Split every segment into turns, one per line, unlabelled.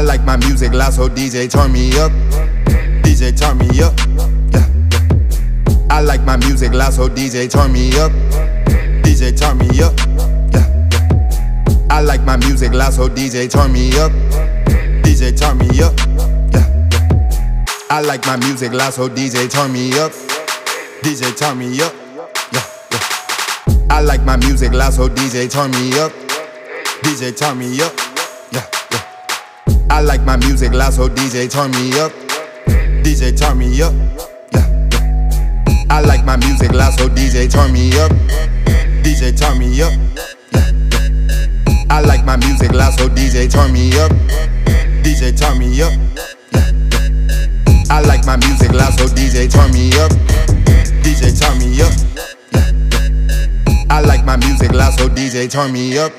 I like my music loud, so DJ turn me up. DJ turn me up. Yeah. I like my music loud, so DJ turn me up. DJ turn me up. Yeah. I like my music loud, so DJ turn me up. DJ turn me up. Yeah, yeah. I like my music loud, so DJ turn me up. DJ turn me up. Yeah, yeah. I like my music loud, so DJ turn me up. DJ turn me up. Yeah. I like my music loud, so DJ turn me up. DJ turn me up. Yeah. I like my music loud, so DJ turn me up. DJ turn me up. Yeah. I like my music loud, so DJ turn me up. DJ turn me up. I like my music loud, so DJ turn me up. DJ turn me up. I like my music loud, so DJ turn me up.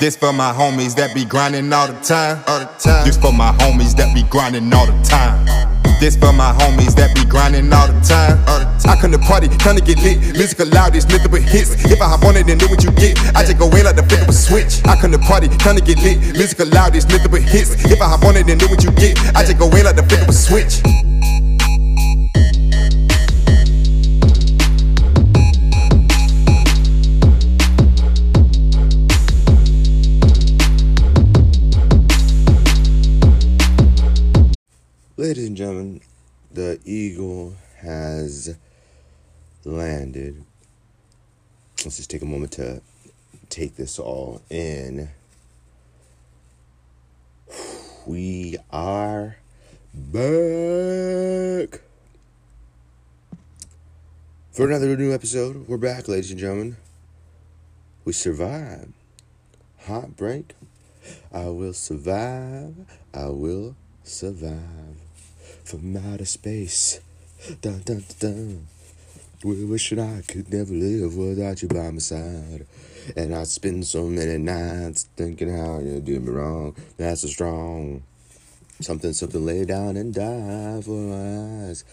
This for my homies that be grinding all the time. All the time. This for my homies that be grinding all the time. This for my homies that be grinding all the time. All the time. I come to party, come to get lit. Music loud, it's nothing but hits. If I hop on it, then do what you get. I just go in like the flip of a switch. I come to party, come to get lit. Music loud, it's nothing but hits. If I hop on it, then do what you get. I just go in like the flip of a switch.
Ladies and gentlemen, the Eagle has landed. Let's just take a moment to take this all in. We are back for another new episode. We're back, ladies and gentlemen. We survived. Heartbreak. I will survive. I will survive from outer space. Dun dun dun. We wishing I could never live without you by my side. And I spend so many nights thinking how you did me wrong. That's so strong. Something, something, lay down and die for our eyes.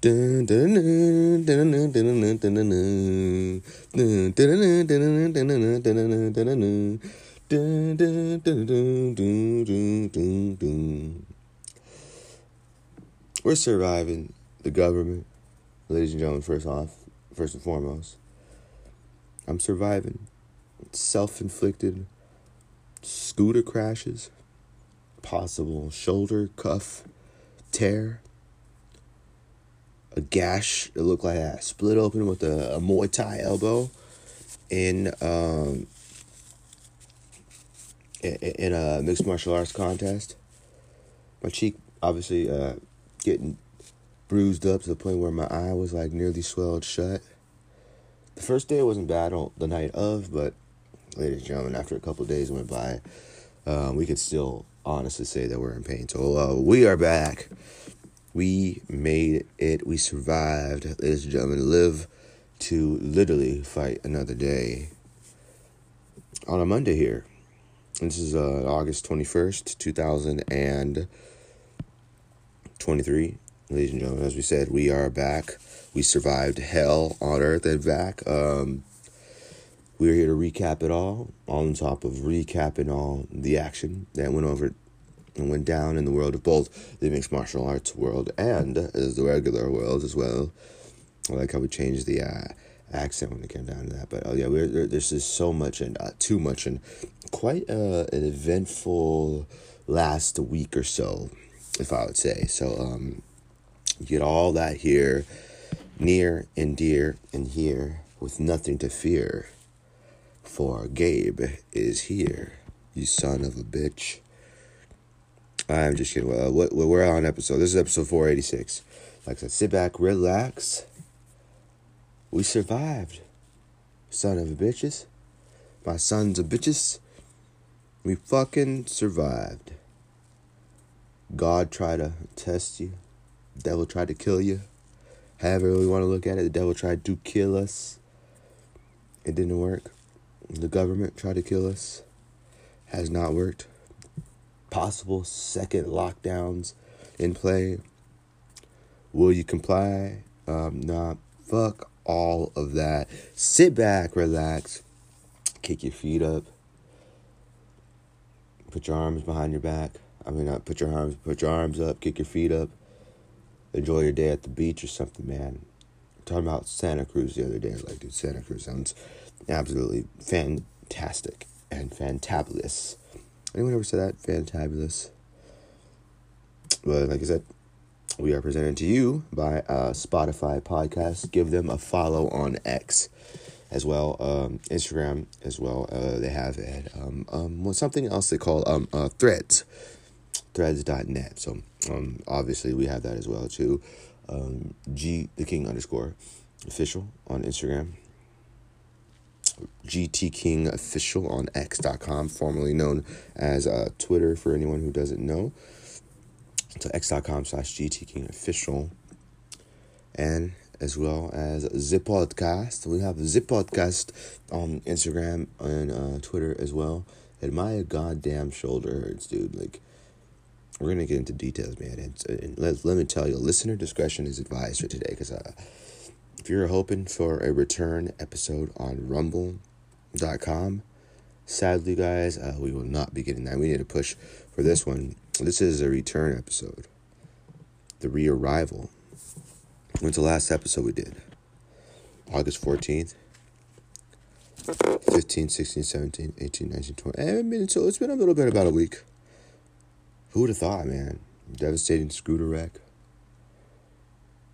Dun, dun, dun, dun, dun, dun, dun, dun, dun, dun. Dun, dun, dun, dun, dun, dun, dun, dun, dun, dun, dun. Dun, dun, dun, dun, dun, dun, dun, dun. We're surviving the government, ladies and gentlemen. First off, first and foremost, I'm surviving self-inflicted scooter crashes, possible shoulder cuff tear, a gash that looked like I split open with a, a Muay Thai elbow in um in a mixed martial arts contest. My cheek obviously uh, getting bruised up to the point where my eye was like nearly swelled shut. The first day wasn't bad on the night of, but ladies and gentlemen, after a couple days went by, um, we could still honestly say that we're in pain. So uh, we are back. We made it. We survived, ladies and gentlemen. Live to literally fight another day. On a Monday here. This is uh, August 21st, 2023. Ladies and gentlemen, as we said, we are back. We survived hell on earth and back. Um, we're here to recap it all, on top of recapping all the action that went over and went down in the world of both the mixed martial arts world and as the regular world as well. I like how we changed the uh, accent when it came down to that. But oh yeah, we're, there, there's just so much and uh, too much and quite uh, an eventful last week or so, if I would say. So um, you get all that here, near and dear and here, with nothing to fear. For Gabe is here, you son of a bitch. I'm just kidding. Well, what, we're on episode. This is episode 486. Like I said, sit back, relax. We survived. Son of a bitches. My sons of bitches. We fucking survived. God tried to test you. Devil tried to kill you. However we want to look at it, the devil tried to kill us. It didn't work. The government tried to kill us. Has not worked. Possible second lockdowns in play. Will you comply? Um, nah, fuck all of that. Sit back, relax, kick your feet up, put your arms behind your back, I mean, uh, put your arms, put your arms up, kick your feet up, enjoy your day at the beach or something, man. I'm talking about Santa Cruz the other day, like, dude, Santa Cruz sounds absolutely fantastic and fantabulous. Anyone ever say that? Fantabulous. But like I said, we are presented to you by uh, Spotify podcast. Give them a follow on X as well, um, Instagram as well. Uh, they have it. Um, um, something else they call um, uh, Threads, Threads.net. So um, obviously we have that as well too. Um, G the King underscore official on Instagram. GT King official on X.com, formerly known as uh, Twitter for anyone who doesn't know. So X.com slash GT King official. And as well as Zip Podcast. We have Zip Podcast on Instagram and uh, Twitter as well. And my goddamn shoulder hurts, dude. Like, we're gonna get into details, man. And, and let, let me tell you, listener discretion is advised for today. Because uh, if you're hoping for a return episode on Rumble.com, sadly, guys, uh, we will not be getting that. We need to push for this one. This is a return episode, the re-arrival When's the last episode we did? August 14th. 15, 16, 17, 18, 19, 20. I mean, so it's been a little bit about a week. Who would have thought, man? Devastating scooter wreck.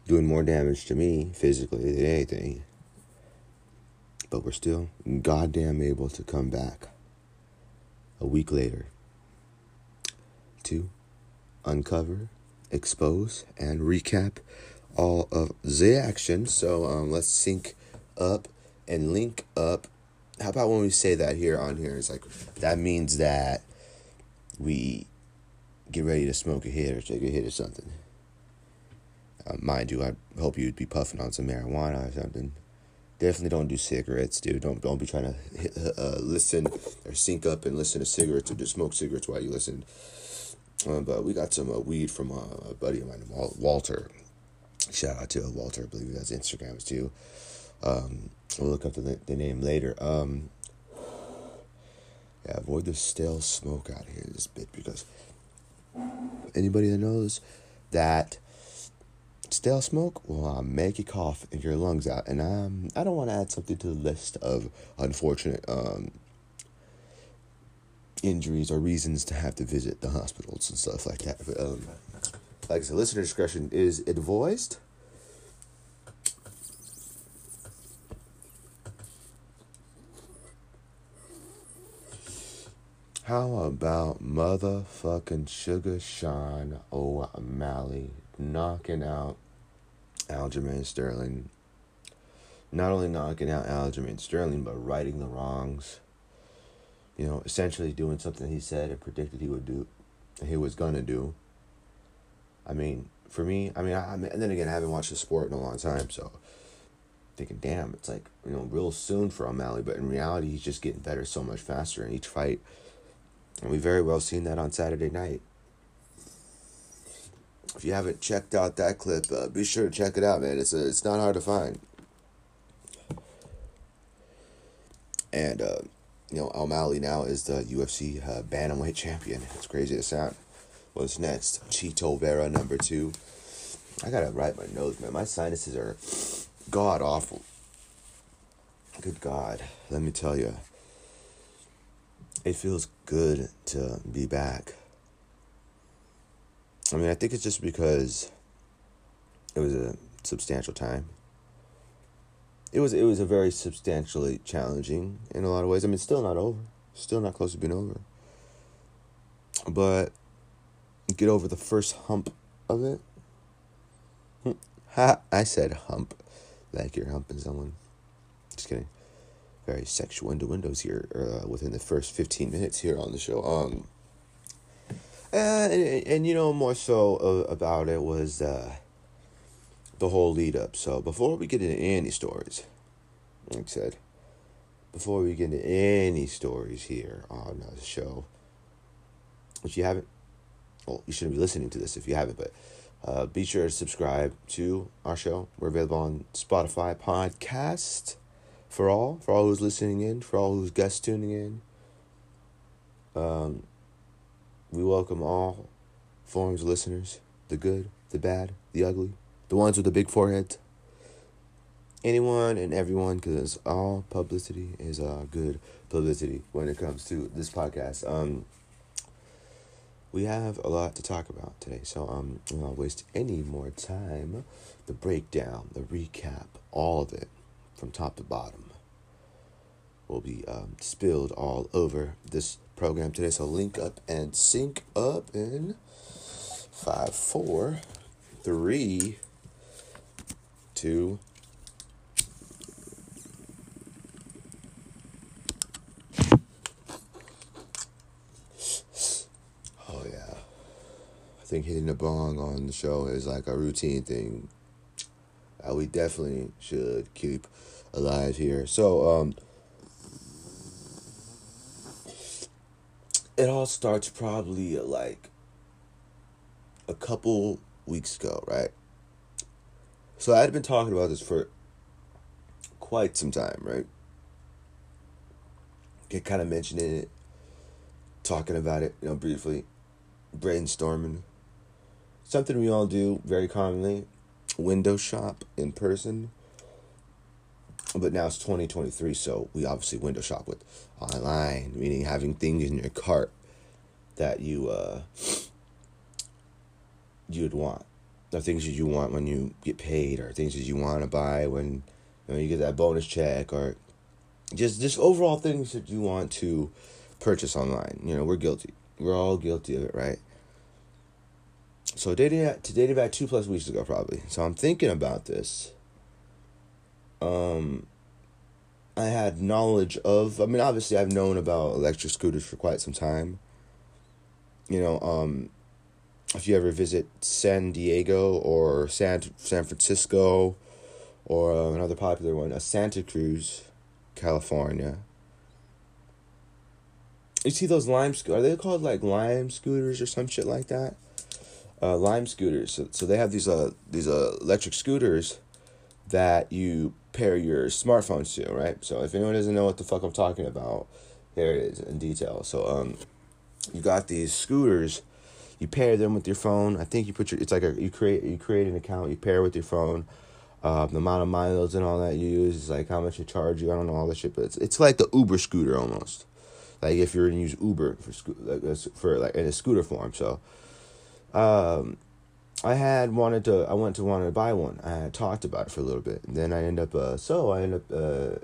Doing more damage to me physically than anything. But we're still goddamn able to come back a week later to uncover, expose, and recap all of the action. So um, let's sync up and link up. How about when we say that here on here? It's like that means that we get ready to smoke a hit or take a hit or something. Uh, mind you, I hope you'd be puffing on some marijuana or something. Definitely don't do cigarettes, dude. Don't don't be trying to uh, listen or sync up and listen to cigarettes or just smoke cigarettes while you listen. Uh, but we got some uh, weed from uh, a buddy of mine, Walter. Shout out to Walter, I believe that's Instagram too. Um, we'll look up the, the name later. Um, yeah, avoid the stale smoke out here this bit because anybody that knows that stale smoke will uh, make you cough and your lungs out. And um, I don't want to add something to the list of unfortunate um, injuries or reasons to have to visit the hospitals and stuff like that. But, um, like I said, listener discretion is advised. How about motherfucking Sugar Sean O'Malley knocking out Aljamain Sterling? Not only knocking out Aljamain Sterling, but righting the wrongs. You know, essentially doing something he said and predicted he would do, he was gonna do. I mean, for me, I mean, I, I mean, and then again, I haven't watched the sport in a long time, so thinking, damn, it's like you know, real soon for O'Malley. But in reality, he's just getting better so much faster in each fight, and we very well seen that on Saturday night. If you haven't checked out that clip, uh, be sure to check it out, man. It's a, it's not hard to find. And uh, you know, O'Malley now is the UFC uh, bantamweight champion. It's crazy to sound. What's next? Chito Vera number two. I gotta write my nose, man. My sinuses are god awful. Good God, let me tell you. It feels good to be back. I mean, I think it's just because it was a substantial time. It was it was a very substantially challenging in a lot of ways. I mean, still not over. Still not close to being over. But get over the first hump of it. Ha! I said hump, like you're humping someone. Just kidding. Very sexual innuendos here uh, within the first fifteen minutes here on the show. Um, and, and, and you know more so uh, about it was uh, the whole lead up. So before we get into any stories, like I said, before we get into any stories here on the show, if you haven't well, you shouldn't be listening to this if you haven't, but uh, be sure to subscribe to our show. We're available on Spotify podcast for all, for all who's listening in, for all who's guest tuning in. Um, We welcome all forms of listeners the good, the bad, the ugly, the ones with the big foreheads. Anyone and everyone, because all publicity is uh, good publicity when it comes to this podcast. Um, we have a lot to talk about today, so um, I'm not waste any more time. The breakdown, the recap, all of it from top to bottom will be um, spilled all over this program today. So link up and sync up in five, four, three, two. Oh yeah, I think hitting the bong on the show is like a routine thing. We definitely should keep alive here. So um, it all starts probably like a couple weeks ago, right? So I had been talking about this for quite some time, right? Get kind of mentioning it, talking about it, you know, briefly, brainstorming. Something we all do very commonly, window shop in person. But now it's 2023, so we obviously window shop with online, meaning having things in your cart that you uh you'd want. The things that you want when you get paid or things that you want to buy when you, know, you get that bonus check or just just overall things that you want to purchase online. You know, we're guilty. We're all guilty of it, right? So dating to dating back two plus weeks ago probably. So I'm thinking about this. Um I had knowledge of I mean obviously I've known about electric scooters for quite some time. You know, um if you ever visit San Diego or San San Francisco or uh, another popular one, a Santa Cruz, California. You see those lime scooters? Are they called like lime scooters or some shit like that? Uh, lime scooters. So, so they have these uh these uh electric scooters that you pair your smartphones to, right? So if anyone doesn't know what the fuck I'm talking about, here it is in detail. So um, you got these scooters you pair them with your phone. I think you put your it's like a you create you create an account, you pair with your phone. Uh, the amount of miles and all that you use is like how much it charge you. I don't know all that shit, but it's it's like the Uber scooter almost. Like if you're gonna use Uber for sco- like for like in a scooter form. So, um, I had wanted to I went to wanted to buy one. I had talked about it for a little bit, and then I end up uh so I end up uh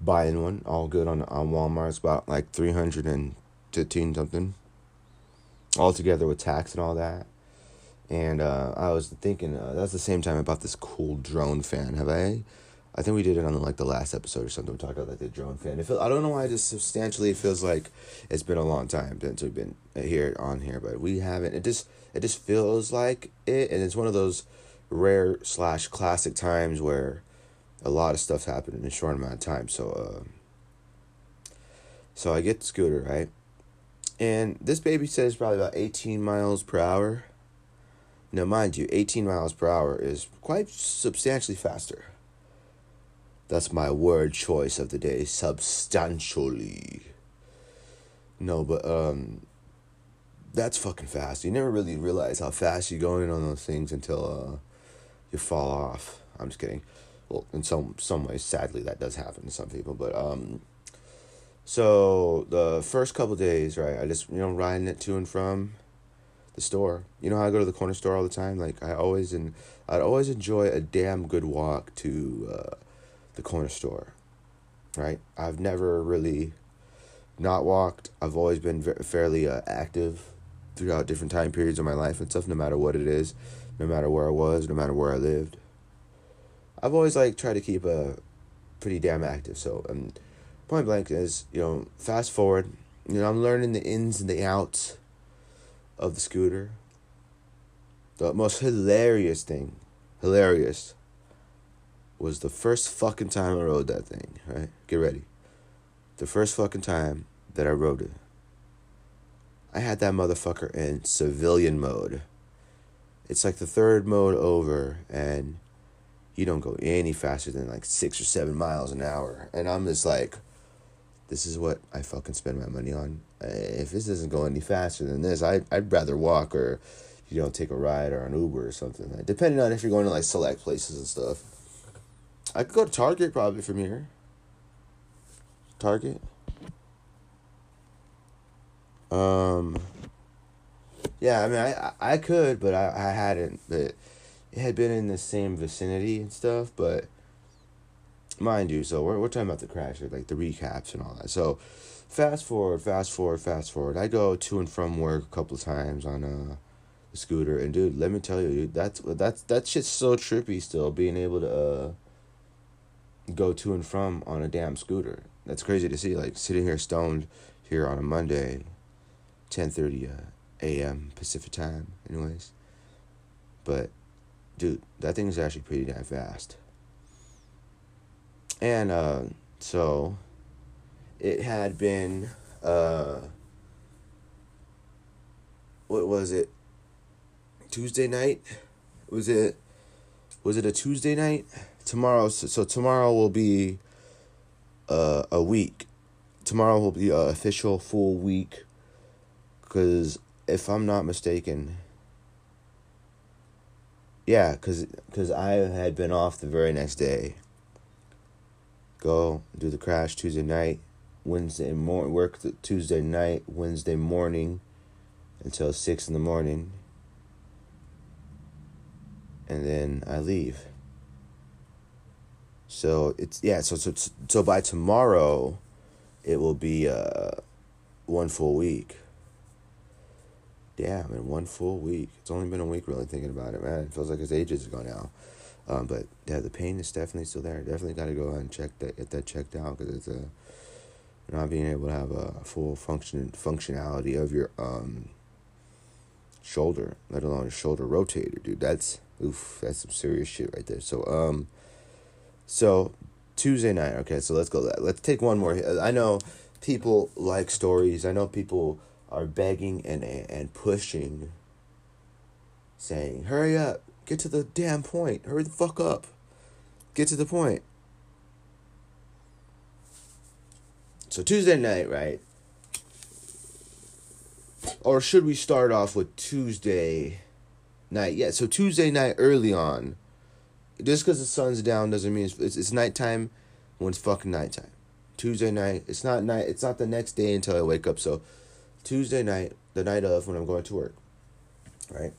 buying one. All good on on Walmart. It's about like three hundred and fifteen something all together with tax and all that. And uh, I was thinking uh, that's the same time I bought this cool drone fan. Have I? I think we did it on like the last episode or something. We talked about like the drone fan. It feel, I don't know why. Just substantially it feels like it's been a long time since we've been here on here, but we haven't. It just it just feels like it, and it's one of those rare slash classic times where a lot of stuff happened in a short amount of time. So, uh, so I get the scooter right and this baby says probably about 18 miles per hour. Now, mind you, 18 miles per hour is quite substantially faster. That's my word choice of the day, substantially. No, but um that's fucking fast. You never really realize how fast you're going on those things until uh you fall off. I'm just kidding. Well, in some some ways, sadly, that does happen to some people. But um, so the first couple days, right, I just you know riding it to and from the store. You know how I go to the corner store all the time. Like I always and I'd always enjoy a damn good walk to uh, the corner store. Right, I've never really not walked. I've always been fairly uh, active throughout different time periods of my life and stuff. No matter what it is, no matter where I was, no matter where I lived. I've always like tried to keep a pretty damn active. So and. Um, point blank is, you know, fast forward, you know, I'm learning the ins and the outs of the scooter. The most hilarious thing, hilarious, was the first fucking time I rode that thing, right? Get ready. The first fucking time that I rode it. I had that motherfucker in civilian mode. It's like the third mode over, and you don't go any faster than like six or seven miles an hour. And I'm just like, this is what I fucking spend my money on. If this doesn't go any faster than this, I I'd rather walk or you know take a ride or an Uber or something. Like, depending on if you're going to like select places and stuff. I could go to Target probably from here. Target. Um. Yeah, I mean, I I could, but I I hadn't. But it had been in the same vicinity and stuff. But mind you, so we're we're talking about the crash, like the recaps and all that. So fast forward, fast forward, fast forward. I go to and from work a couple times on uh, a scooter, and dude, let me tell you, dude, that's that's that shit's so trippy. Still being able to uh, go to and from on a damn scooter. That's crazy to see. Like sitting here stoned here on a Monday, ten thirty uh, a.m. Pacific time. Anyways, but dude, that thing is actually pretty damn fast. And uh, so it had been uh, what was it? Tuesday night? Was it was it a Tuesday night? Tomorrow so, so tomorrow will be uh, a week. Tomorrow will be an official full week cuz if I'm not mistaken yeah, cuz cuz I had been off the very next day. Go do the crash Tuesday night, Wednesday morning work Tuesday night, Wednesday morning until 6 in the morning. And then I leave. So it's yeah, so so so by tomorrow it will be uh one full week. Damn, in one full week. It's only been a week really thinking about it, man. It feels like it's ages ago now. Um, but yeah, the pain is definitely still there. Definitely got to go ahead and check that, get that checked out because it's a not being able to have a full function functionality of your um shoulder, let alone a shoulder rotator, dude. That's oof, that's some serious shit right there. So um, so Tuesday night. Okay, so let's go. Let's take one more. I know people like stories. I know people are begging and and pushing, saying, "Hurry up, get to the damn point. Hurry the fuck up, get to the point." So Tuesday night, right? Or should we start off with Tuesday night? Yeah, so Tuesday night early on. Just because the sun's down doesn't mean it's, it's, it's nighttime when it's fucking nighttime. Tuesday night, it's not night. It's not the next day until I wake up. So Tuesday night, the night of when I'm going to work, right?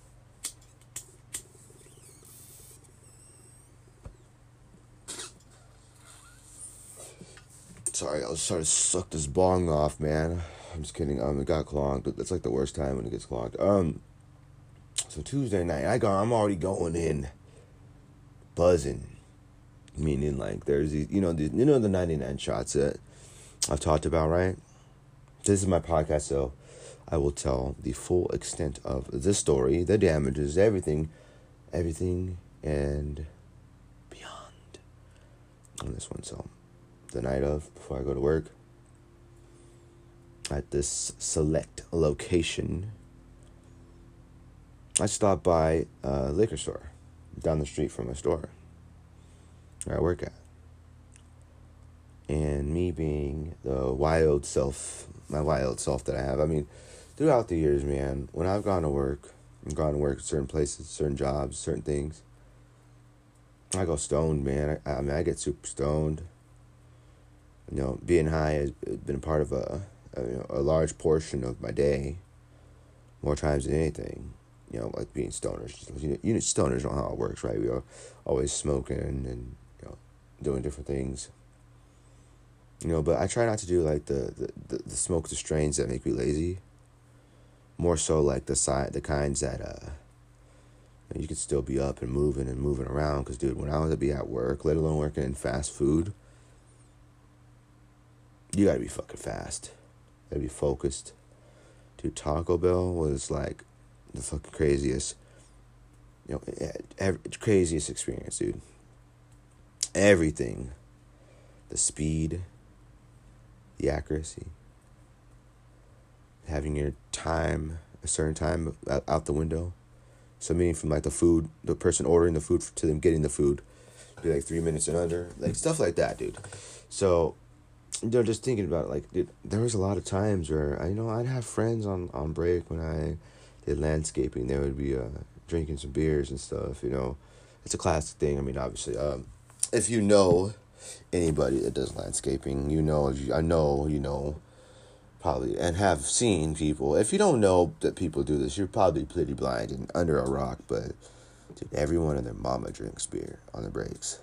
Sorry, I was trying to suck this bong off, man. I'm just kidding. Um, it got clogged. That's like the worst time when it gets clogged. Um, so Tuesday night, I got. I'm already going in, buzzing, meaning like there's these, you know, the you know the 99 shots that I've talked about, right? This is my podcast, so I will tell the full extent of the story, the damages, everything, everything, and beyond on this one. So, the night of, before I go to work, at this select location, I stopped by a liquor store down the street from a store where I work at. And me being the wild self, my wild self that I have, I mean, throughout the years, man, when I've gone to work, I've gone to work certain places, certain jobs, certain things, I go stoned, man. I, I mean, I get super stoned. You know, being high has been part of a, a, you know, a large portion of my day, more times than anything. You know, like being stoners. You know, you know, stoners know how it works, right? We are always smoking and, and you know, doing different things. You know, but I try not to do like the, the, the, the smoke the strains that make me lazy. More so like the side the kinds that uh you can still be up and moving and moving around. Cause dude, when I was to be at work, let alone working in fast food, you gotta be fucking fast. Gotta be focused. Dude, Taco Bell was like the fucking craziest, you know, every, craziest experience, dude. Everything, the speed, the accuracy, having your time a certain time out the window. So meaning from like the food, the person ordering the food to them getting the food, be like three minutes and under, like stuff like that, dude. So you know, just thinking about it, like dude, there was a lot of times where I you know I'd have friends on on break when I did landscaping. They would be uh, drinking some beers and stuff. You know, it's a classic thing. I mean, obviously, um, if you know anybody that does landscaping, you know, I know you know probably and have seen people. If you don't know that people do this, you're probably pretty blind and under a rock. But dude, everyone and their mama drinks beer on the breaks.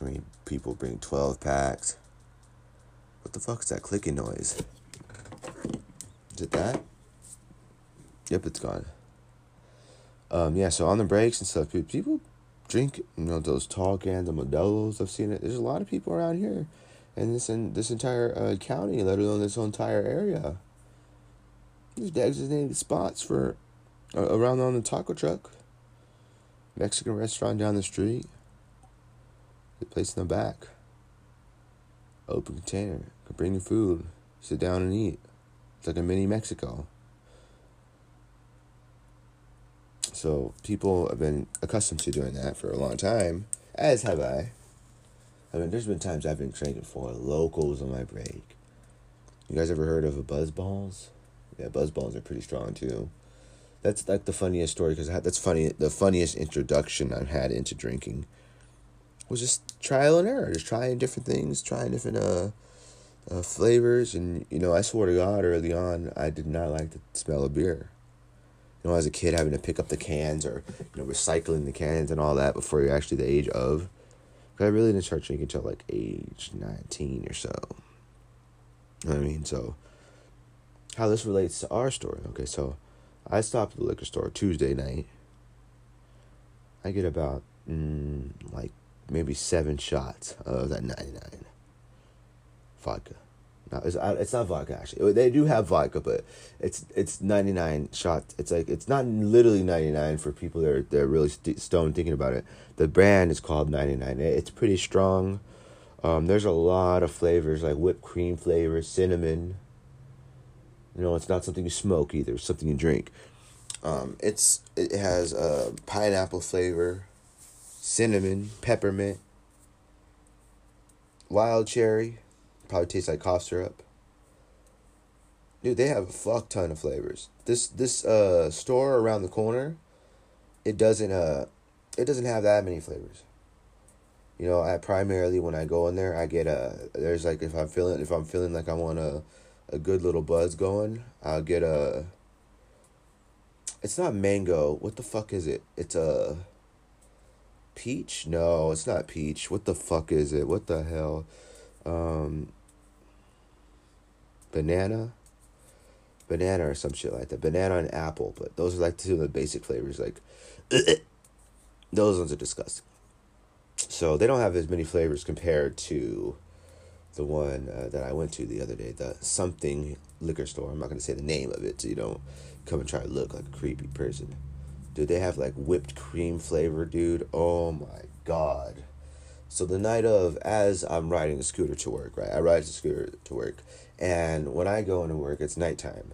I mean, people bring 12 packs. What the fuck is that clicking noise? Is it that? Yep, it's gone. Um, yeah, so on the breaks and stuff, people drink, you know, those tall cans of Modelo's. I've seen it. There's a lot of people around here in this in this entire uh, county, let alone this entire area. There's designated spots for uh, around on the taco truck, Mexican restaurant down the street. The place in the back. Open container. Can bring your food. Sit down and eat. It's like a mini Mexico. So people have been accustomed to doing that for a long time, as have I. I mean, there's been times I've been drinking Four Lokos on my break. You guys ever heard of a BuzzBallz? Yeah, BuzzBallz are pretty strong too. That's like the funniest story because that's funny. The funniest introduction I've had into drinking was just trial and error, just trying different things, trying different uh, uh, flavors, and you know, I swear to God, early on, I did not like the smell of beer. You know, as a kid, having to pick up the cans or you know, recycling the cans and all that before you're actually the age of. I really didn't start drinking until like age nineteen or so. I mean? So, how this relates to our story? Okay, so I stopped at the liquor store Tuesday night. I get about mm, like maybe seven shots of that 99 vodka. No, it's it's not vodka actually. They do have vodka, but it's it's 99 shots. It's like it's not literally 99 for people that are they're really st- stoned thinking about it. The brand is called 99. It's pretty strong. Um, there's a lot of flavors like whipped cream flavor, cinnamon. You know, it's not something you smoke either. It's something you drink. Um, it's it has a pineapple flavor cinnamon, peppermint, wild cherry. Probably tastes like cough syrup. Dude, they have a fuck ton of flavors. This this uh store around the corner, it doesn't uh it doesn't have that many flavors. You know, I primarily when I go in there, I get a there's like if I'm feeling if I'm feeling like I want a a good little buzz going, I'll get a it's not mango. What the fuck is it? It's a peach? No, it's not peach. What the fuck is it? What the hell? Um, banana? Banana or some shit like that. Banana and apple, but those are like two of the basic flavors. Like, those ones are disgusting. So they don't have as many flavors compared to the one uh, that I went to the other day, the something liquor store. I'm not to say the name of it so you don't come and try to look like a creepy person. Dude, they have like whipped cream flavor, dude. Oh my god. So the night of, as I'm riding the scooter to work, right? I ride the scooter to work, and when I go into work, it's nighttime.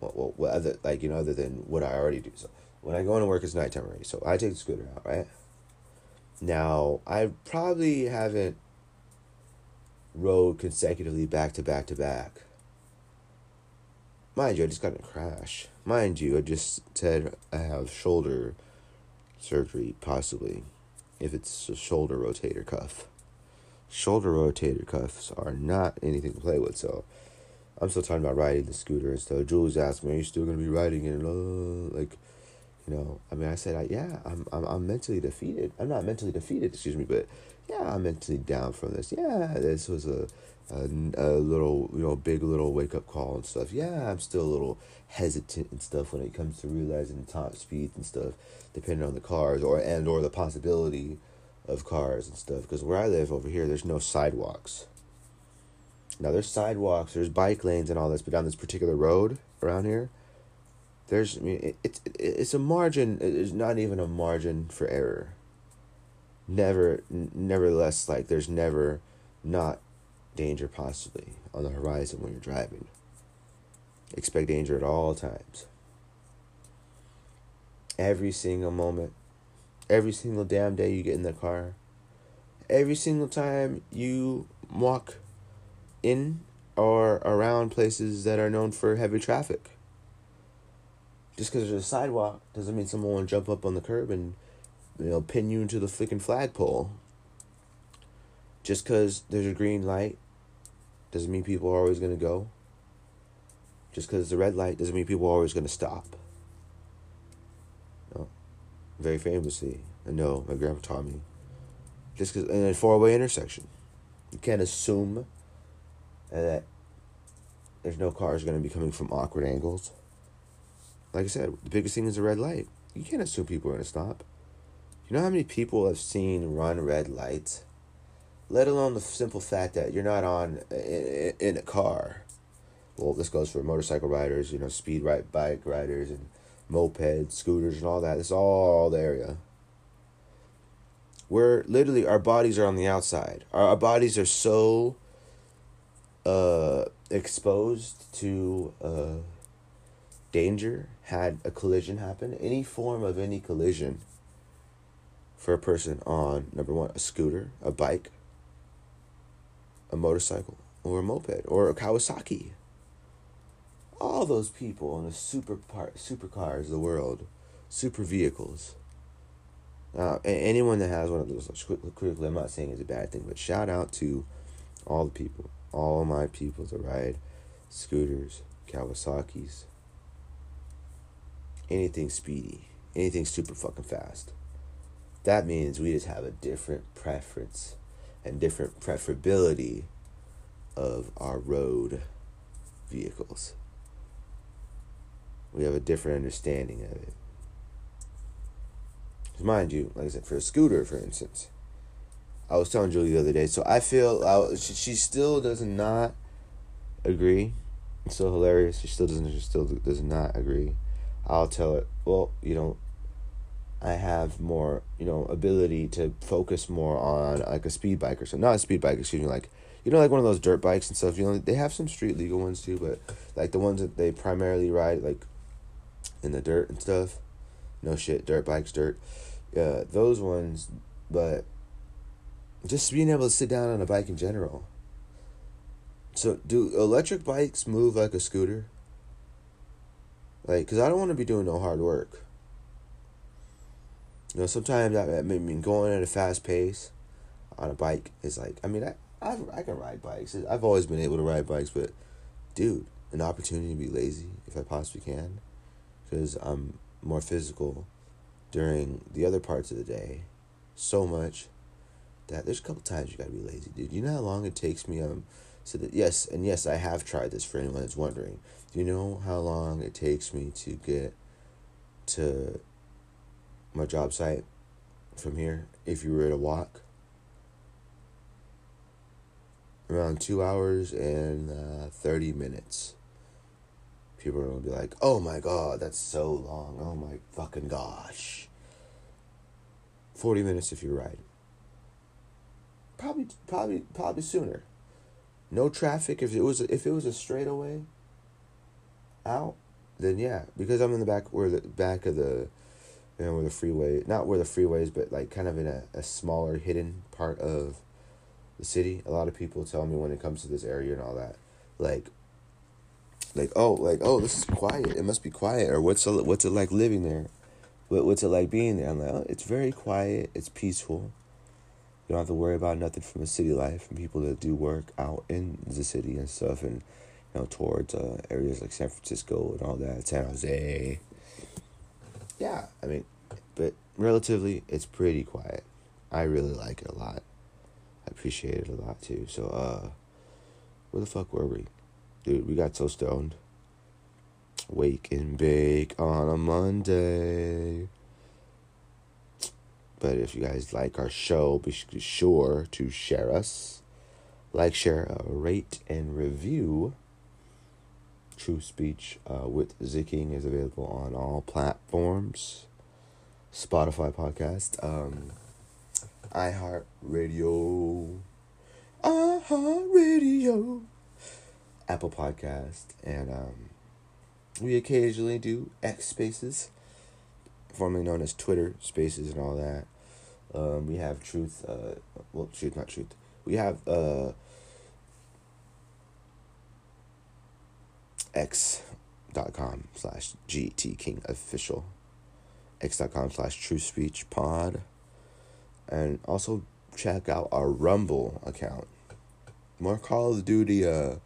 Well, well, well other, like you know, other than what I already do. So when I go into work, it's nighttime already. So I take the scooter out, right? Now I probably haven't rode consecutively back to back to back Mind you, I just got in a crash. Mind you, I just said I have shoulder surgery, possibly, if it's a shoulder rotator cuff. Shoulder rotator cuffs are not anything to play with, so I'm still talking about riding the scooter and stuff. Jules asked me, "Are you still gonna be riding it?" Uh, like, you know, I mean, I said, I, "Yeah, I'm, I'm, I'm mentally defeated. I'm not mentally defeated, excuse me, but yeah, I'm mentally down from this. Yeah, this was a a, a little, you know, big little wake up call and stuff. Yeah, I'm still a little hesitant and stuff when it comes to realizing the top speeds and stuff, depending on the cars or and or the possibility of cars and stuff. Because where I live over here, there's no sidewalks. Now there's sidewalks, there's bike lanes and all this, but down this particular road around here, there's I mean it, it's it, it's a margin. There's not even a margin for error. Never, nevertheless, like there's never not danger possibly on the horizon when you're driving. Expect danger at all times. Every single moment, every single damn day you get in the car, every single time you walk in or around places that are known for heavy traffic. Just because there's a sidewalk doesn't mean someone will jump up on the curb and you know pin you into the freaking flagpole. Just because there's a green light doesn't mean people are always going to go. Just because a red light doesn't mean people are always going to stop. Very famously, I know my grandpa taught me. Just because in a four way intersection, you can't assume that there's no cars going to be coming from awkward angles. Like I said, the biggest thing is a red light. You can't assume people are going to stop. You know how many people have seen run red lights? Let alone the simple fact that you're not on in, in a car. Well, this goes for motorcycle riders, you know, speed ride bike riders and mopeds, scooters, and all that. It's all the area. Where literally our bodies are on the outside. Our, our bodies are so uh, exposed to uh, danger had a collision happen. Any form of any collision for a person on number one a scooter, a bike, a motorcycle, or a moped, or a Kawasaki. All those people in the super part, supercars of the world, super vehicles. Now, anyone that has one of those, critically, I'm not saying it's a bad thing, but shout out to all the people, all my people that ride scooters, Kawasaki's, anything speedy, anything super fucking fast. That means we just have a different preference and different preferability of our road vehicles. We have a different understanding of it. Mind you, like I said, for a scooter, for instance, I was telling Julie the other day, so I feel I, she, she still does not agree. It's so hilarious. She still doesn't. She still does not agree. I'll tell her, well, you know, I have more, you know, ability to focus more on like a speed bike or something. Not a speed bike, excuse me, like you know, like one of those dirt bikes and stuff. You know, they have some street legal ones too, but like the ones that they primarily ride like in the dirt and stuff. No shit, dirt bikes, dirt. Yeah, those ones, but just being able to sit down on a bike in general. So, do electric bikes move like a scooter? Like, cause I don't want to be doing no hard work. You know, sometimes I, I mean, going at a fast pace on a bike is like, I mean, I, I, I can ride bikes. I've always been able to ride bikes, but dude, an opportunity to be lazy if I possibly can, because I'm more physical during the other parts of the day, so much that there's a couple times you gotta be lazy, dude. You know how long it takes me um so that yes, and yes, I have tried this for anyone that's wondering. Do you know how long it takes me to get to my job site from here if you were to walk. Around two hours and uh, 30 minutes. People to be like, oh my god, that's so long. Oh my fucking gosh. 40 minutes if you ride. Probably, probably, probably sooner. No traffic. If it was, if it was a straightaway out, then yeah, because I'm in the back where the back of the you know, where the freeway, not where the freeways, but like kind of in a, a smaller hidden part of the city. A lot of people tell me when it comes to this area and all that, like, like oh, like oh, this is quiet. It must be quiet, or what's it, what's it like living there? What what's it like being there? I'm like, oh, it's very quiet. It's peaceful. You don't have to worry about nothing from the city life and people that do work out in the city and stuff, and you know towards uh, areas like San Francisco and all that, San Jose yeah, I mean, but relatively, it's pretty quiet. I really like it a lot. I appreciate it a lot too. So, uh, where the fuck were we? Dude, we got so stoned. Wake and bake on a Monday. But if you guys like our show, be sure to share us. Like, share, uh, rate, and review. True Speech uh, with Zicking is available on all platforms. Spotify podcast, um, iHeartRadio, iHeartRadio, Apple Podcast, and um, we occasionally do X Spaces, formerly known as Twitter Spaces and all that. Um, we have truth. Uh, well, truth, not truth. We have uh, x.com slash GT King official. X.com slash True Speech Pod. And also check out our Rumble account. More Call of Duty uh,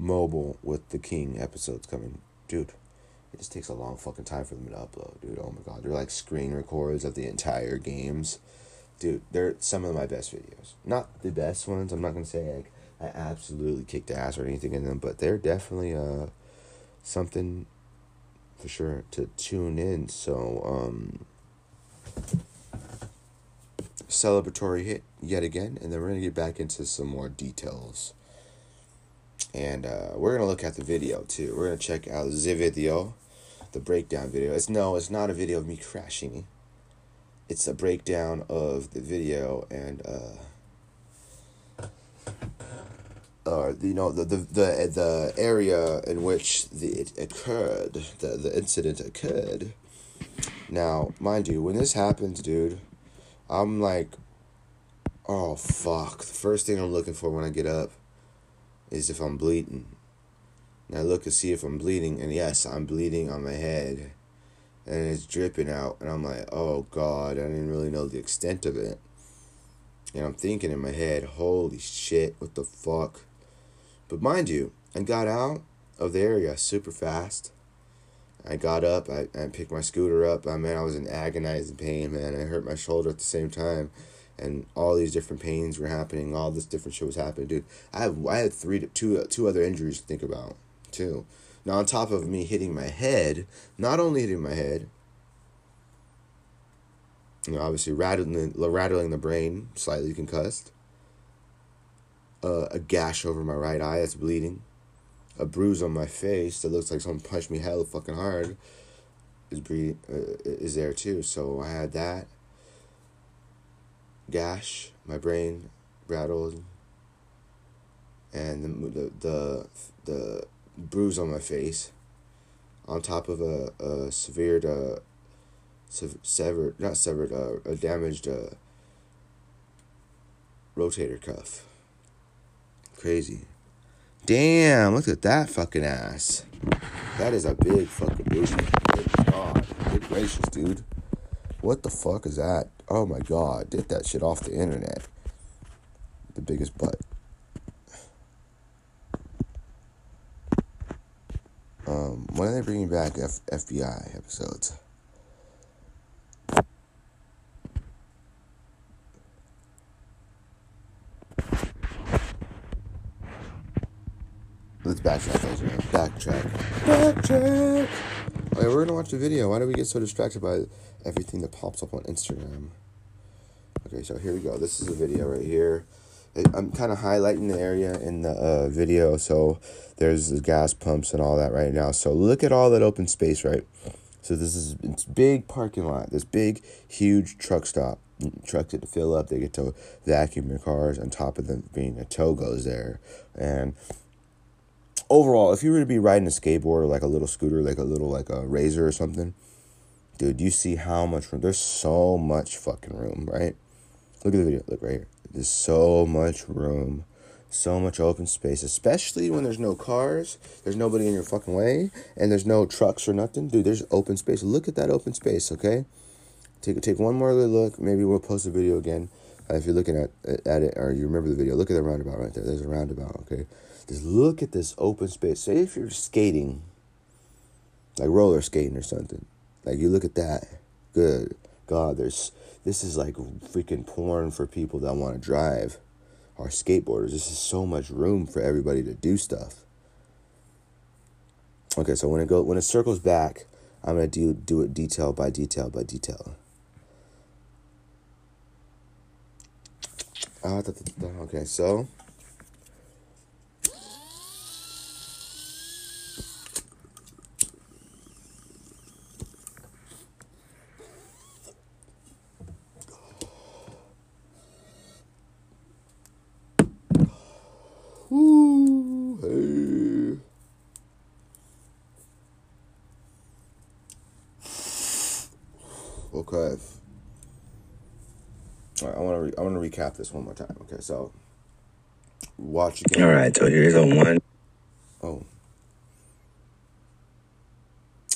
mobile with the King episodes coming. Dude, it just takes a long fucking time for them to upload, dude. Oh my god. They're like screen records of the entire games. Dude, they're some of my best videos. Not the best ones. I'm not gonna say like I absolutely kicked ass or anything in them, but they're definitely uh something for sure to tune in. So um celebratory hit yet again, and then we're gonna get back into some more details. And uh, we're gonna look at the video too. We're gonna check out the video, the breakdown video. It's no, it's not a video of me crashing. It's a breakdown of the video and uh, uh you know the the the, the area in which the it occurred, the the incident occurred. Now, mind you, when this happens, dude, I'm like, oh fuck. The first thing I'm looking for when I get up is if I'm bleeding. And I look and see if I'm bleeding, and yes, I'm bleeding on my head. And it's dripping out, and I'm like, oh god, I didn't really know the extent of it. And I'm thinking in my head, holy shit, what the fuck? But mind you, I got out of the area super fast. I got up, I, I picked my scooter up. I mean, I was in agonizing pain, man. I hurt my shoulder at the same time. And all these different pains were happening. All this different shit was happening, dude. I have I had three, two, two other injuries to think about, too. Now, on top of me hitting my head, not only hitting my head, you know, obviously rattling, rattling the brain, slightly concussed, uh, a gash over my right eye that's bleeding, a bruise on my face that looks like someone punched me hella fucking hard is bre- uh, is there too. So I had that gash, my brain rattled, and the the the, the bruise on my face, on top of a, a severe uh, severed not severed uh, a damaged uh, rotator cuff. Crazy. Damn, look at that fucking ass. That is a big fucking booty. Good God. Good gracious, dude. What the fuck is that? Oh my god. Get that shit off the internet. The biggest butt. Um, when are they bringing back F- FBI episodes? Let's backtrack, guys. Backtrack. Backtrack. Okay, we're gonna watch the video. Why do we get so distracted by everything that pops up on Instagram? Okay, so here we go. This is a video right here. I'm kind of highlighting the area in the uh, video. So there's the gas pumps and all that right now. So look at all that open space, right? So this is it's big parking lot. This big, huge truck stop. Trucks get to fill up. They get to vacuum their cars. On top of them being a tow goes there, and overall, if you were to be riding a skateboard or like a little scooter, like a little like a razor or something, dude, you see how much room. There's so much fucking room, right? Look at the video. Look right here. There's so much room, so much open space, especially when there's no cars, there's nobody in your fucking way, and there's no trucks or nothing. Dude, there's open space. Look at that open space, okay? Take take one more look. Maybe we'll post a video again. Uh, if you're looking at at it or you remember the video, look at the roundabout right there. There's a roundabout, okay? Just look at this open space. Say if you're skating, like roller skating or something, like you look at that. Good God, there's this is like freaking porn for people that want to drive or skateboarders. This is so much room for everybody to do stuff. Okay, so when it go when it circles back, I'm gonna do do it detail by detail by detail. Uh, okay, so Okay. All right, I want to re- I want to recap this one more time. Okay, so watch again.
All right, so here's a one.
Oh.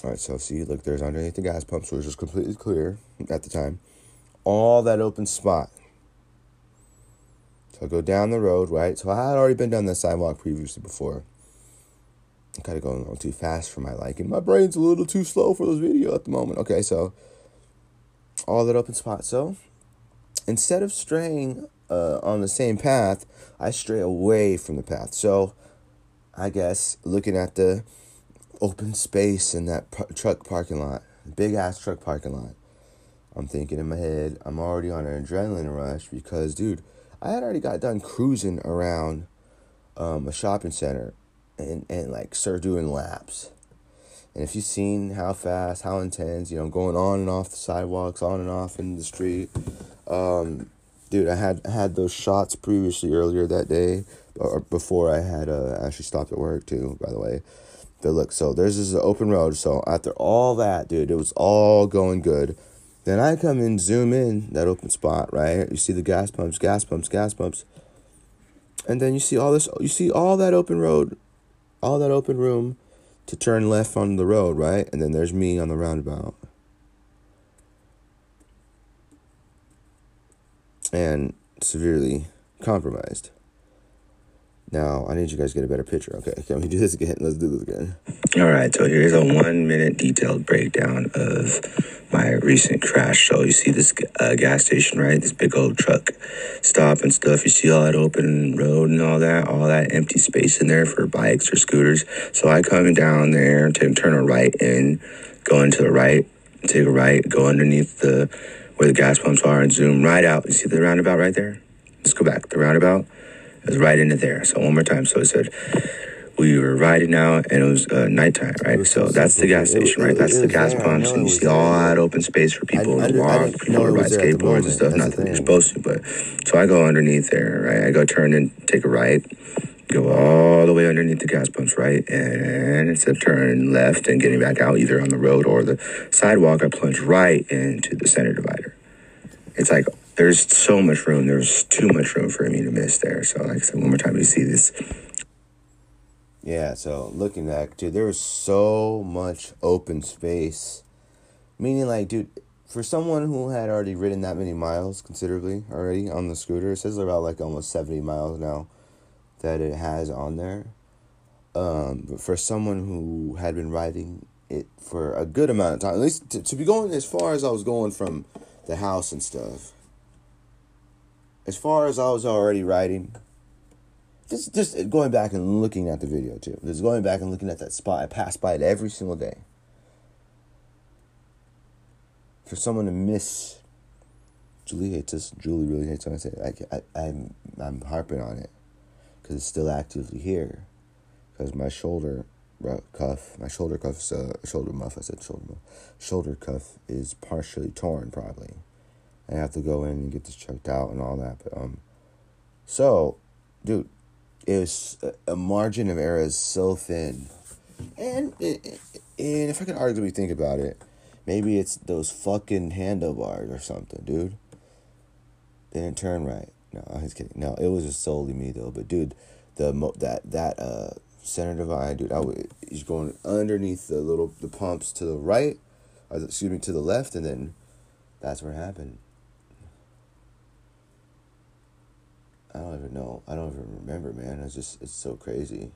All right, so see, look, there's underneath the gas pump, so it's just completely clear at the time. All that open spot. So I go down the road, right? So I had already been down the sidewalk previously before. I'm kind of going a little too fast for my liking. My brain's a little too slow for this video at the moment. Okay, so all that open spot. So instead of straying uh, on the same path, I stray away from the path. So I guess looking at the open space in that truck parking lot, big ass truck parking lot, I'm thinking in my head, I'm already on an adrenaline rush because, dude, I had already got done cruising around um, a shopping center and, and like start doing laps. And if you've seen how fast, how intense, you know, going on and off the sidewalks, on and off in the street, um, dude, I had had those shots previously earlier that day, or before I had uh, actually stopped at work too. By the way, but look, so there's this open road. So after all that, dude, it was all going good. Then I come in, zoom in that open spot, right? You see the gas pumps, gas pumps, gas pumps, and then you see all this. You see all that open road, all that open room to turn left on the road, right? And then there's me on the roundabout. And severely compromised. Now, I need you guys to get a better picture. Okay, can we do this again? Let's do this again.
All right, so here's a one minute detailed breakdown of my recent crash. So you see this uh, gas station, right? This big old truck stop and stuff. You see all that open road and all that, all that empty space in there for bikes or scooters. So I come down there to turn a right and go into the right, take a right, go underneath the where the gas pumps are and zoom right out. You see the roundabout right there? Let's go back. The roundabout is right into there. So one more time. So it said we were riding out and it was uh, nighttime, right? So that's the gas station, right? That's the gas pumps, and you see all that open space for people to walk, people to ride
was there at the
skateboards and stuff. Not that you're supposed to, but so I go underneath there, right? I go turn and take a right, go all the way underneath the gas pumps, right? And instead of turning left and getting back out either on the road or the sidewalk, I plunge right into the center divider. It's like there's so much room. There's too much room for me to miss there. So, like I said, one more time, you see this
Yeah, so looking back, dude, there was so much open space. Meaning, like, dude, for someone who had already ridden that many miles, considerably already on the scooter, it says about like almost 70 miles now that it has on there. Um, but for someone who had been riding it for a good amount of time, at least to, to be going as far as I was going from the house and stuff, as far as I was already writing, just just going back and looking at the video too. Just going back and looking at that spot. I pass by it every single day. For someone to miss, Julie hates us. Julie really hates when I say it. Like I, I'm I'm harping on it because it's still actively here. Because my shoulder cuff, my shoulder cuff, uh, shoulder muff. I said shoulder muff. Shoulder cuff is partially torn, probably. I have to go in and get this checked out and all that. But um, so, dude, it was a margin of error is so thin, and and if I could arguably think about it, maybe it's those fucking handlebars or something, dude. They didn't turn right. No, I was kidding. No, it was just solely me though. But dude, the mo- that that uh center divide, dude, I would he's going underneath the little the pumps to the right, or excuse me to the left, and then that's where it happened. I don't even know. I don't even remember, man. It's just it's so crazy.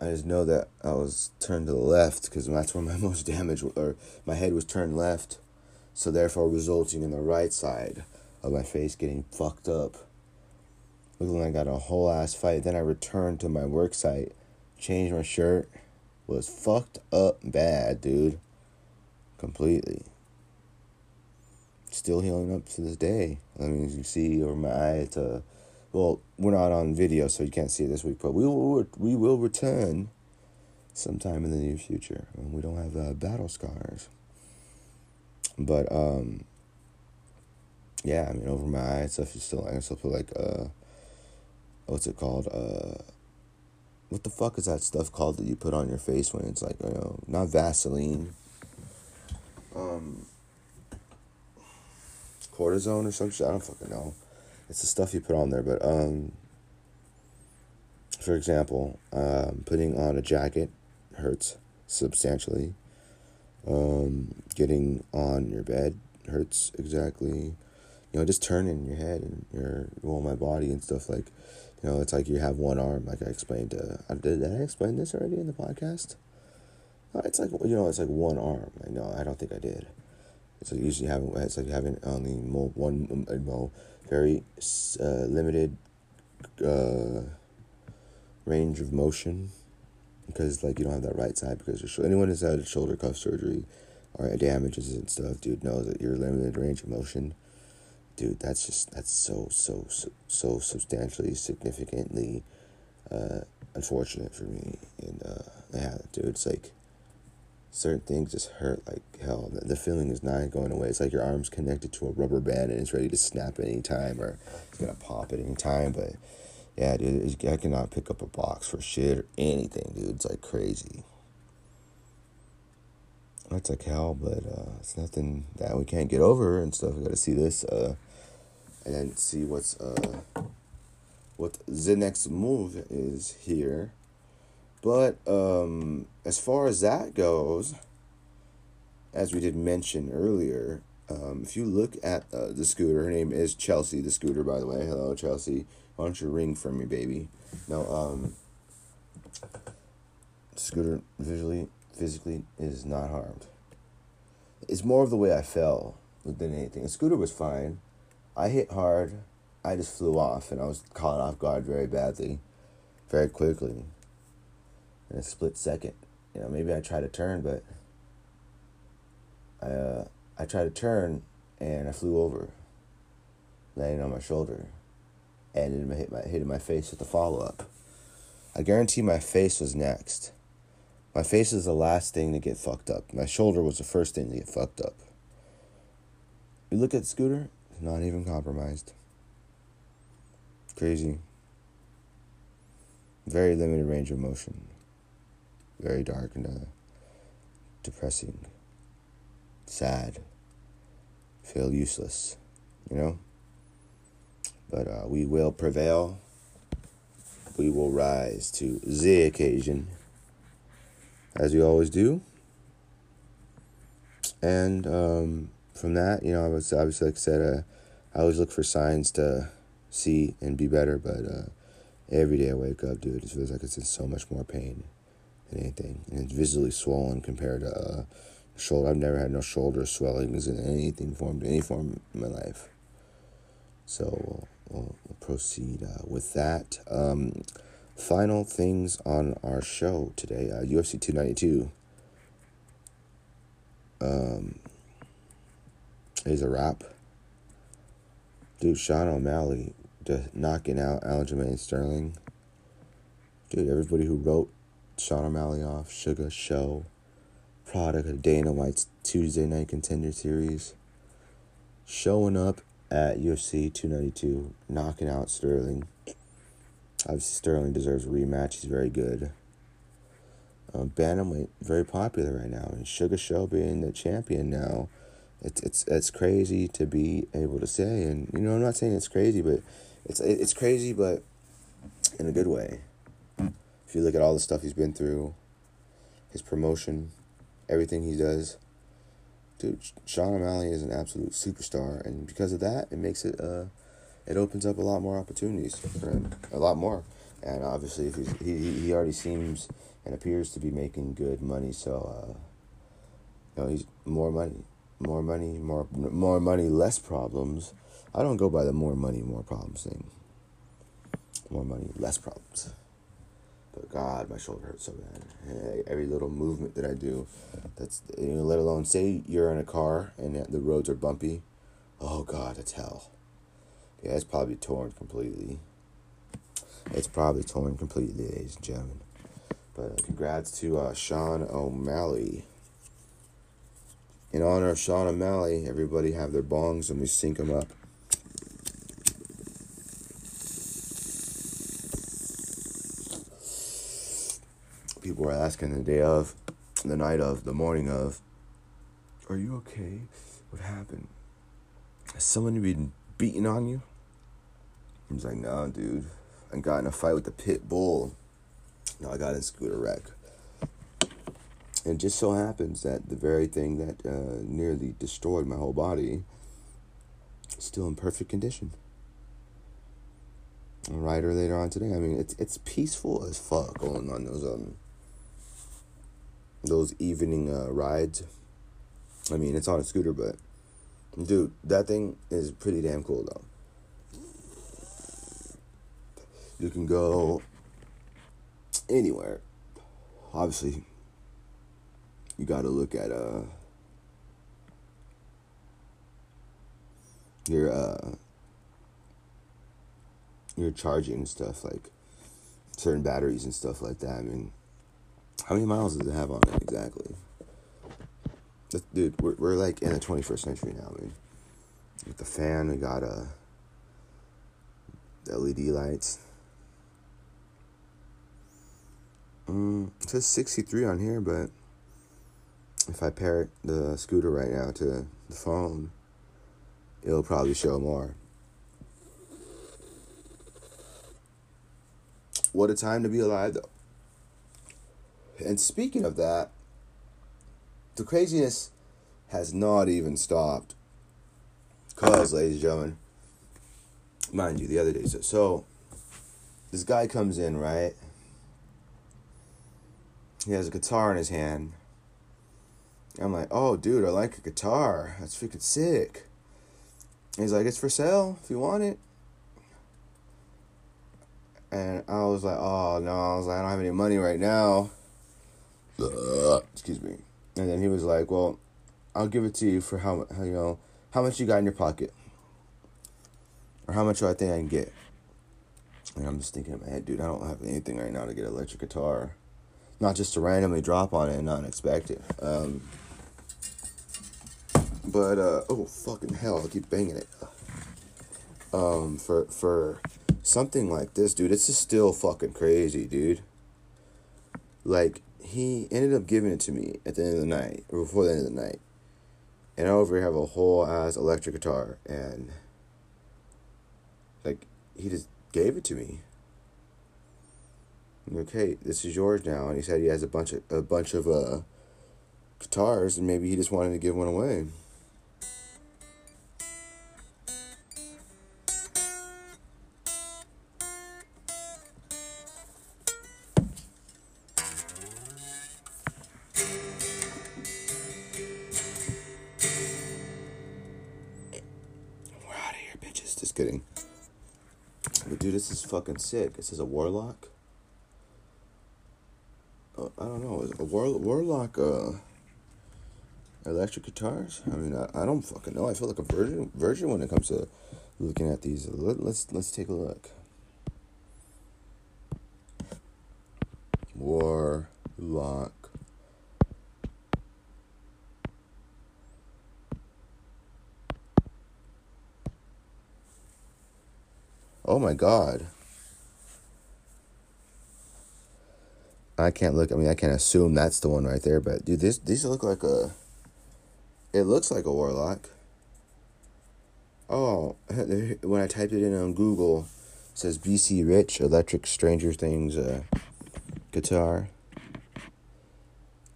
I just know that I was turned to the left because that's where my most damage, or my head was turned left, so therefore resulting in the right side of my face getting fucked up. Looking like I got a whole ass fight. Then I returned to my work site, changed my shirt, was fucked up bad, dude. Completely. Still healing up to this day. I mean, as you see over my eye, it's a well, we're not on video, so you can't see it this week, but we will we will return sometime in the near future. And we don't have uh, battle scars, but um, yeah, I mean, over my eye stuff is still. I still put like uh, what's it called? Uh, what the fuck is that stuff called that you put on your face when it's like you know not Vaseline. Um. Cortisone or some shit. I don't fucking know. It's the stuff you put on there, but um, for example, um, putting on a jacket hurts substantially. Um, getting on your bed hurts exactly. You know, just turning your head and your well, my body and stuff like, you know, it's like you have one arm, like I explained. Uh, did, I explain this already in the podcast? Uh, it's like you know, it's like one arm. I know, I don't think I did. It's like usually having it's like having only more one more very uh, limited uh, range of motion because like you don't have that right side because your anyone who's had shoulder cuff surgery or damages and stuff, dude, knows that you're limited range of motion. Dude, that's just that's so so so, so substantially significantly uh, unfortunate for me. And uh, yeah, dude, it's like certain things just hurt like hell. The feeling is not going away. It's like your arm's connected to a rubber band and it's ready to snap at any time or it's gonna pop at any time. But yeah, dude, I cannot pick up a box for shit or anything, dude. It's like crazy. That's like hell, but uh, it's nothing that we can't get over and stuff. We got to see this, uh, and then see what's uh, what the next move is here. But um, as far as that goes, as we did mention earlier, um, if you look at uh, the scooter, her name is Chelsea, the scooter, by the way. Hello, Chelsea. Why don't you ring for me, baby? No, um, scooter visually, physically is not harmed. It's more of the way I fell than anything. The scooter was fine. I hit hard. I just flew off, and I was caught off guard very badly, very quickly, in a split second. You know, maybe I tried to turn, but I uh, I tried to turn, and I flew over, landing on my shoulder and it hit my hit in my face with the follow up. I guarantee my face was next. My face is the last thing to get fucked up. My shoulder was the first thing to get fucked up. You look at Scooter, not even compromised. Crazy. Very limited range of motion. Very dark and uh, depressing. Sad. Feel useless. You know? But uh, we will prevail. We will rise to the occasion, as we always do. And um, from that, you know, I was obviously, like I said, uh, I always look for signs to see and be better. But uh, every day I wake up, dude, it feels like it's in so much more pain than anything. And it's visibly swollen compared to uh, shoulder. I've never had no shoulder swellings in anything form, any form in my life. So we'll, we'll proceed uh, with that. Um, final things on our show today uh, UFC 292 um, is a wrap. Dude, Sean O'Malley knocking out Aljamain Sterling. Dude, everybody who wrote Sean off, Sugar Show, product of Dana White's Tuesday Night Contender Series, showing up at UFC 292, knocking out Sterling. Obviously, Sterling deserves a rematch. He's very good. Um, Bantamweight, very popular right now. And Sugar Show being the champion now, it's it's it's crazy to be able to say. And you know, I'm not saying it's crazy, but it's it's crazy, but in a good way. If you look at all the stuff he's been through, his promotion, everything he does, dude, Sean O'Malley is an absolute superstar, and because of that, it makes it uh, it opens up a lot more opportunities for him, a lot more. And obviously, he's, he he already seems and appears to be making good money, so uh, you know he's more money, more money, more more money, less problems. I don't go by the more money, more problems thing. More money, less problems. But God, my shoulder hurts so bad. Every little movement that I do, that's you know, let alone say you're in a car and the roads are bumpy. Oh God, it's hell. Yeah, it's probably torn completely. It's probably torn completely, ladies and gentlemen. But uh, congrats to uh, Sean O'Malley. In honor of Sean O'Malley, everybody have their bongs and we sync them up. People were asking the day of, the night of, the morning of, Are you okay? What happened? Has someone been beating on you? He's like, no, dude. I got in a fight with the pit bull. No, I got in a scooter wreck. And it just so happens that the very thing that uh, nearly destroyed my whole body is still in perfect condition. A rider later on today. I mean, it's it's peaceful as fuck going on those um those evening uh, rides. I mean, it's on a scooter, but dude, that thing is pretty damn cool though. You can go anywhere. Obviously, you got to look at uh your uh your charging and stuff like certain batteries and stuff like that. I mean, how many miles does it have on it exactly? Dude, we're, we're like in the 21st century now. I mean, with the fan, we got uh, LED lights. Um, it says 63 on here, but if I pair the scooter right now to the phone, it'll probably show more. What a time to be alive, though. And speaking of that, the craziness has not even stopped. Because, ladies and gentlemen, mind you, the other day, so, so this guy comes in, right? He has a guitar in his hand. I'm like, oh, dude, I like a guitar. That's freaking sick. And he's like, it's for sale if you want it. And I was like, oh, no. I was like, I don't have any money right now. Excuse me. And then he was like, well, I'll give it to you for how, how you know, how much you got in your pocket. Or how much do I think I can get. And I'm just thinking in my head, dude, I don't have anything right now to get an electric guitar not just to randomly drop on it and not expect it. Um, but uh, oh fucking hell, I keep banging it. Um, for for something like this, dude, it's just still fucking crazy, dude. Like he ended up giving it to me at the end of the night, or before the end of the night, and I over here have a whole ass electric guitar, and like he just gave it to me okay, this is yours now. And he said he has a bunch of a bunch of uh, guitars, and maybe he just wanted to give one away. Sick. This is a warlock. Uh, I don't know. Is a War, Warlock uh, electric guitars? I mean, I, I don't fucking know. I feel like a virgin virgin when it comes to looking at these. Let, let's let's take a look. Warlock. Oh my god. I can't look. I mean, I can't assume that's the one right there. But dude, this these look like a. It looks like a warlock. Oh, when I typed it in on Google, it says BC Rich Electric Stranger Things uh, guitar.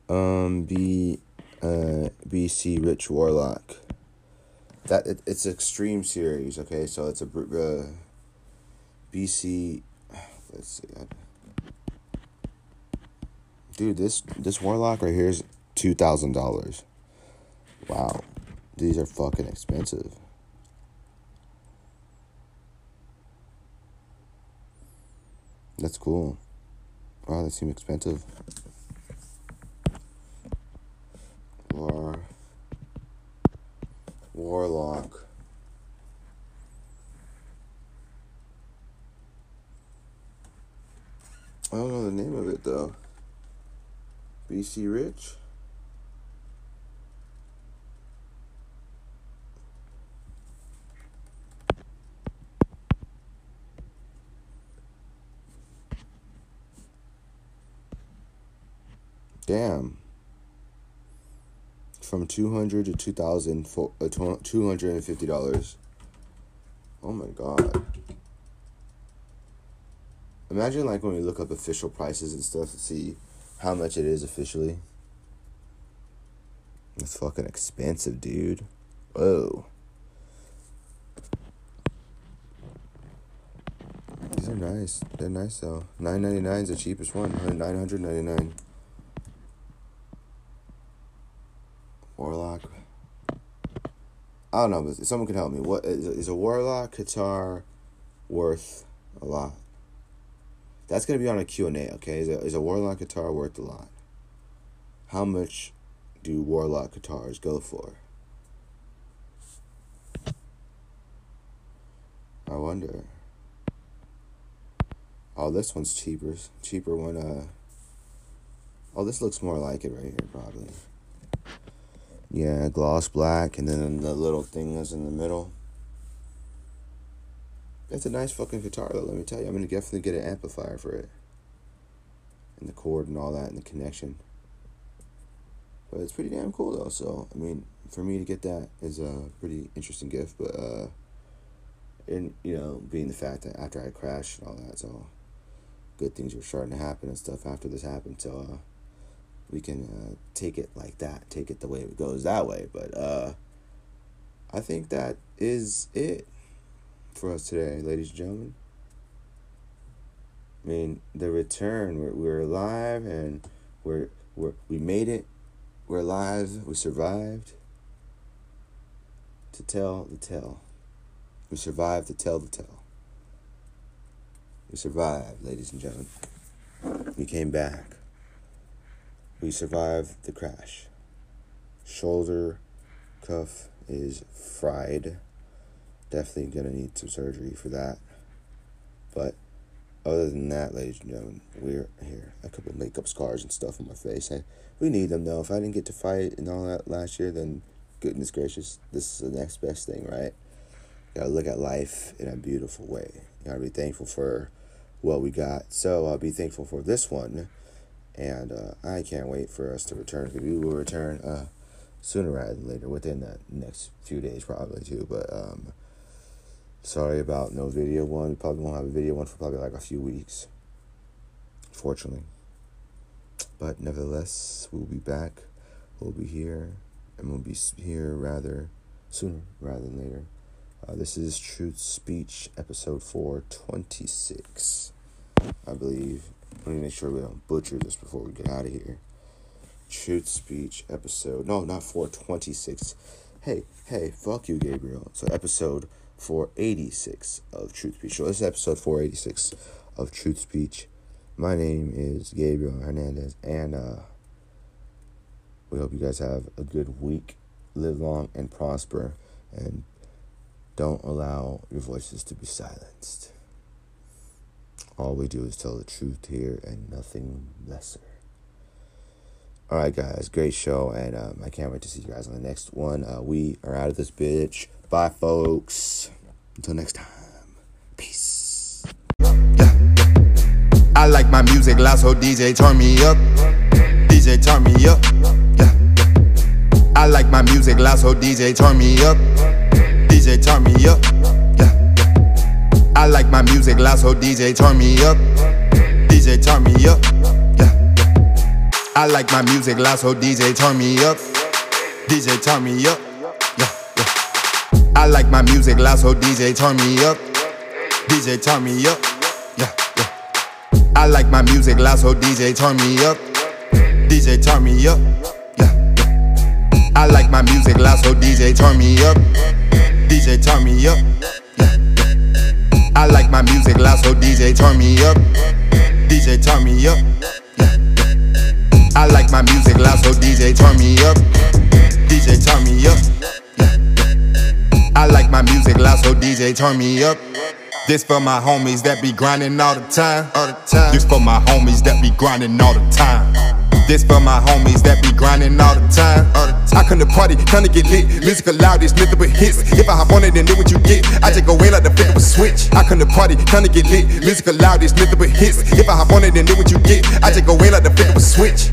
Um, B, uh, BC Rich Warlock. That it, it's Extreme series. Okay, so it's a uh, BC. Let's see. I, Dude, this this warlock right here is two thousand dollars. Wow, these are fucking expensive. That's cool. Wow, they seem expensive. War Warlock. I don't know the name of it though. BC Rich. Damn. from 200 to 2000 uh, $250 oh my god imagine like when we look up official prices and stuff to see how much it is officially. It's fucking expensive dude. Whoa. These are nice. They're nice though. 999 is the cheapest one. 999 Warlock. I don't know, but someone can help me. What is, is a Warlock guitar worth a lot? That's gonna be on a Q and A. Okay, is a, is a Warlock guitar worth a lot? How much do Warlock guitars go for? I wonder. Oh, this one's cheaper. Cheaper one. Uh. Oh, this looks more like it right here, probably. Yeah, gloss black, and then the little thing is in the middle. That's a nice fucking guitar, though. Let me tell you, I'm gonna definitely get an amplifier for it, and the cord and all that, and the connection. But it's pretty damn cool, though. So I mean, for me to get that is a pretty interesting gift. But uh, and you know, being the fact that after I crashed and all that, so good things were starting to happen and stuff after this happened. So. Uh, we can uh, take it like that, take it the way it goes that way. But uh, I think that is it for us today, ladies and gentlemen. I mean, the return, we're, we're alive and we're, we're, we made it. We're alive. We survived to tell the tale. We survived to tell the tale. We survived, ladies and gentlemen. We came back. We survived the crash. Shoulder cuff is fried. Definitely gonna need some surgery for that. But other than that, ladies and gentlemen, we're here. A couple makeup scars and stuff on my face. We need them though. If I didn't get to fight and all that last year, then goodness gracious, this is the next best thing, right? You gotta look at life in a beautiful way. You gotta be thankful for what we got. So I'll be thankful for this one and uh, I can't wait for us to return. We will return uh, sooner rather than later, within the next few days probably too. But um, sorry about no video one. We probably won't have a video one for probably like a few weeks. Fortunately, but nevertheless, we'll be back. We'll be here, and we'll be here rather sooner rather than later. Uh, this is Truth Speech, episode 426, I believe. Let me make sure we don't butcher this before we get out of here. Truth Speech episode. No, not 426. Hey, hey, fuck you, Gabriel. So, episode 486 of Truth Speech. So, this is episode 486 of Truth Speech. My name is Gabriel Hernandez, and uh, we hope you guys have a good week. Live long and prosper, and don't allow your voices to be silenced. All we do is tell the truth here and nothing lesser. All right, guys, great show, and um, I can't wait to see you guys on the next one. Uh, we are out of this bitch. Bye, folks. Until next time, peace.
I like my music loud, so DJ turn me up. DJ turn me up. Yeah. I like my music loud, so DJ turn me up. DJ turn me up. Yeah. I like my music loud, so DJ turn me up. DJ turn me up. Yeah. I like my music loud, so DJ turn me up. DJ turn me up. I like my music loud, so DJ turn me up. DJ turn me up. Yeah. yeah. I like my music loud, so DJ turn me up. DJ turn me up. Yeah. yeah. I like my music loud, so DJ turn me up. DJ turn me up. Yeah. I like my music loud, so DJ turn me up. DJ turn me up. Yeah. I like my music loud, so DJ turn me up. DJ turn me up. I like my music loud, so DJ turn me up. This for my homies that be grinding all the time. All the time. This for my homies that be grinding all the time. This for my homies that be grinding all the time. I come to party, come to get lit. Music loud, it's nothing but hits. If I hop on it, then do what you get. I just go in like the flip of a switch. I come to party, come to get lit. Music loud, it's nothing but hits. If I hop on it, then do what you get. I just go in like the flip of a switch.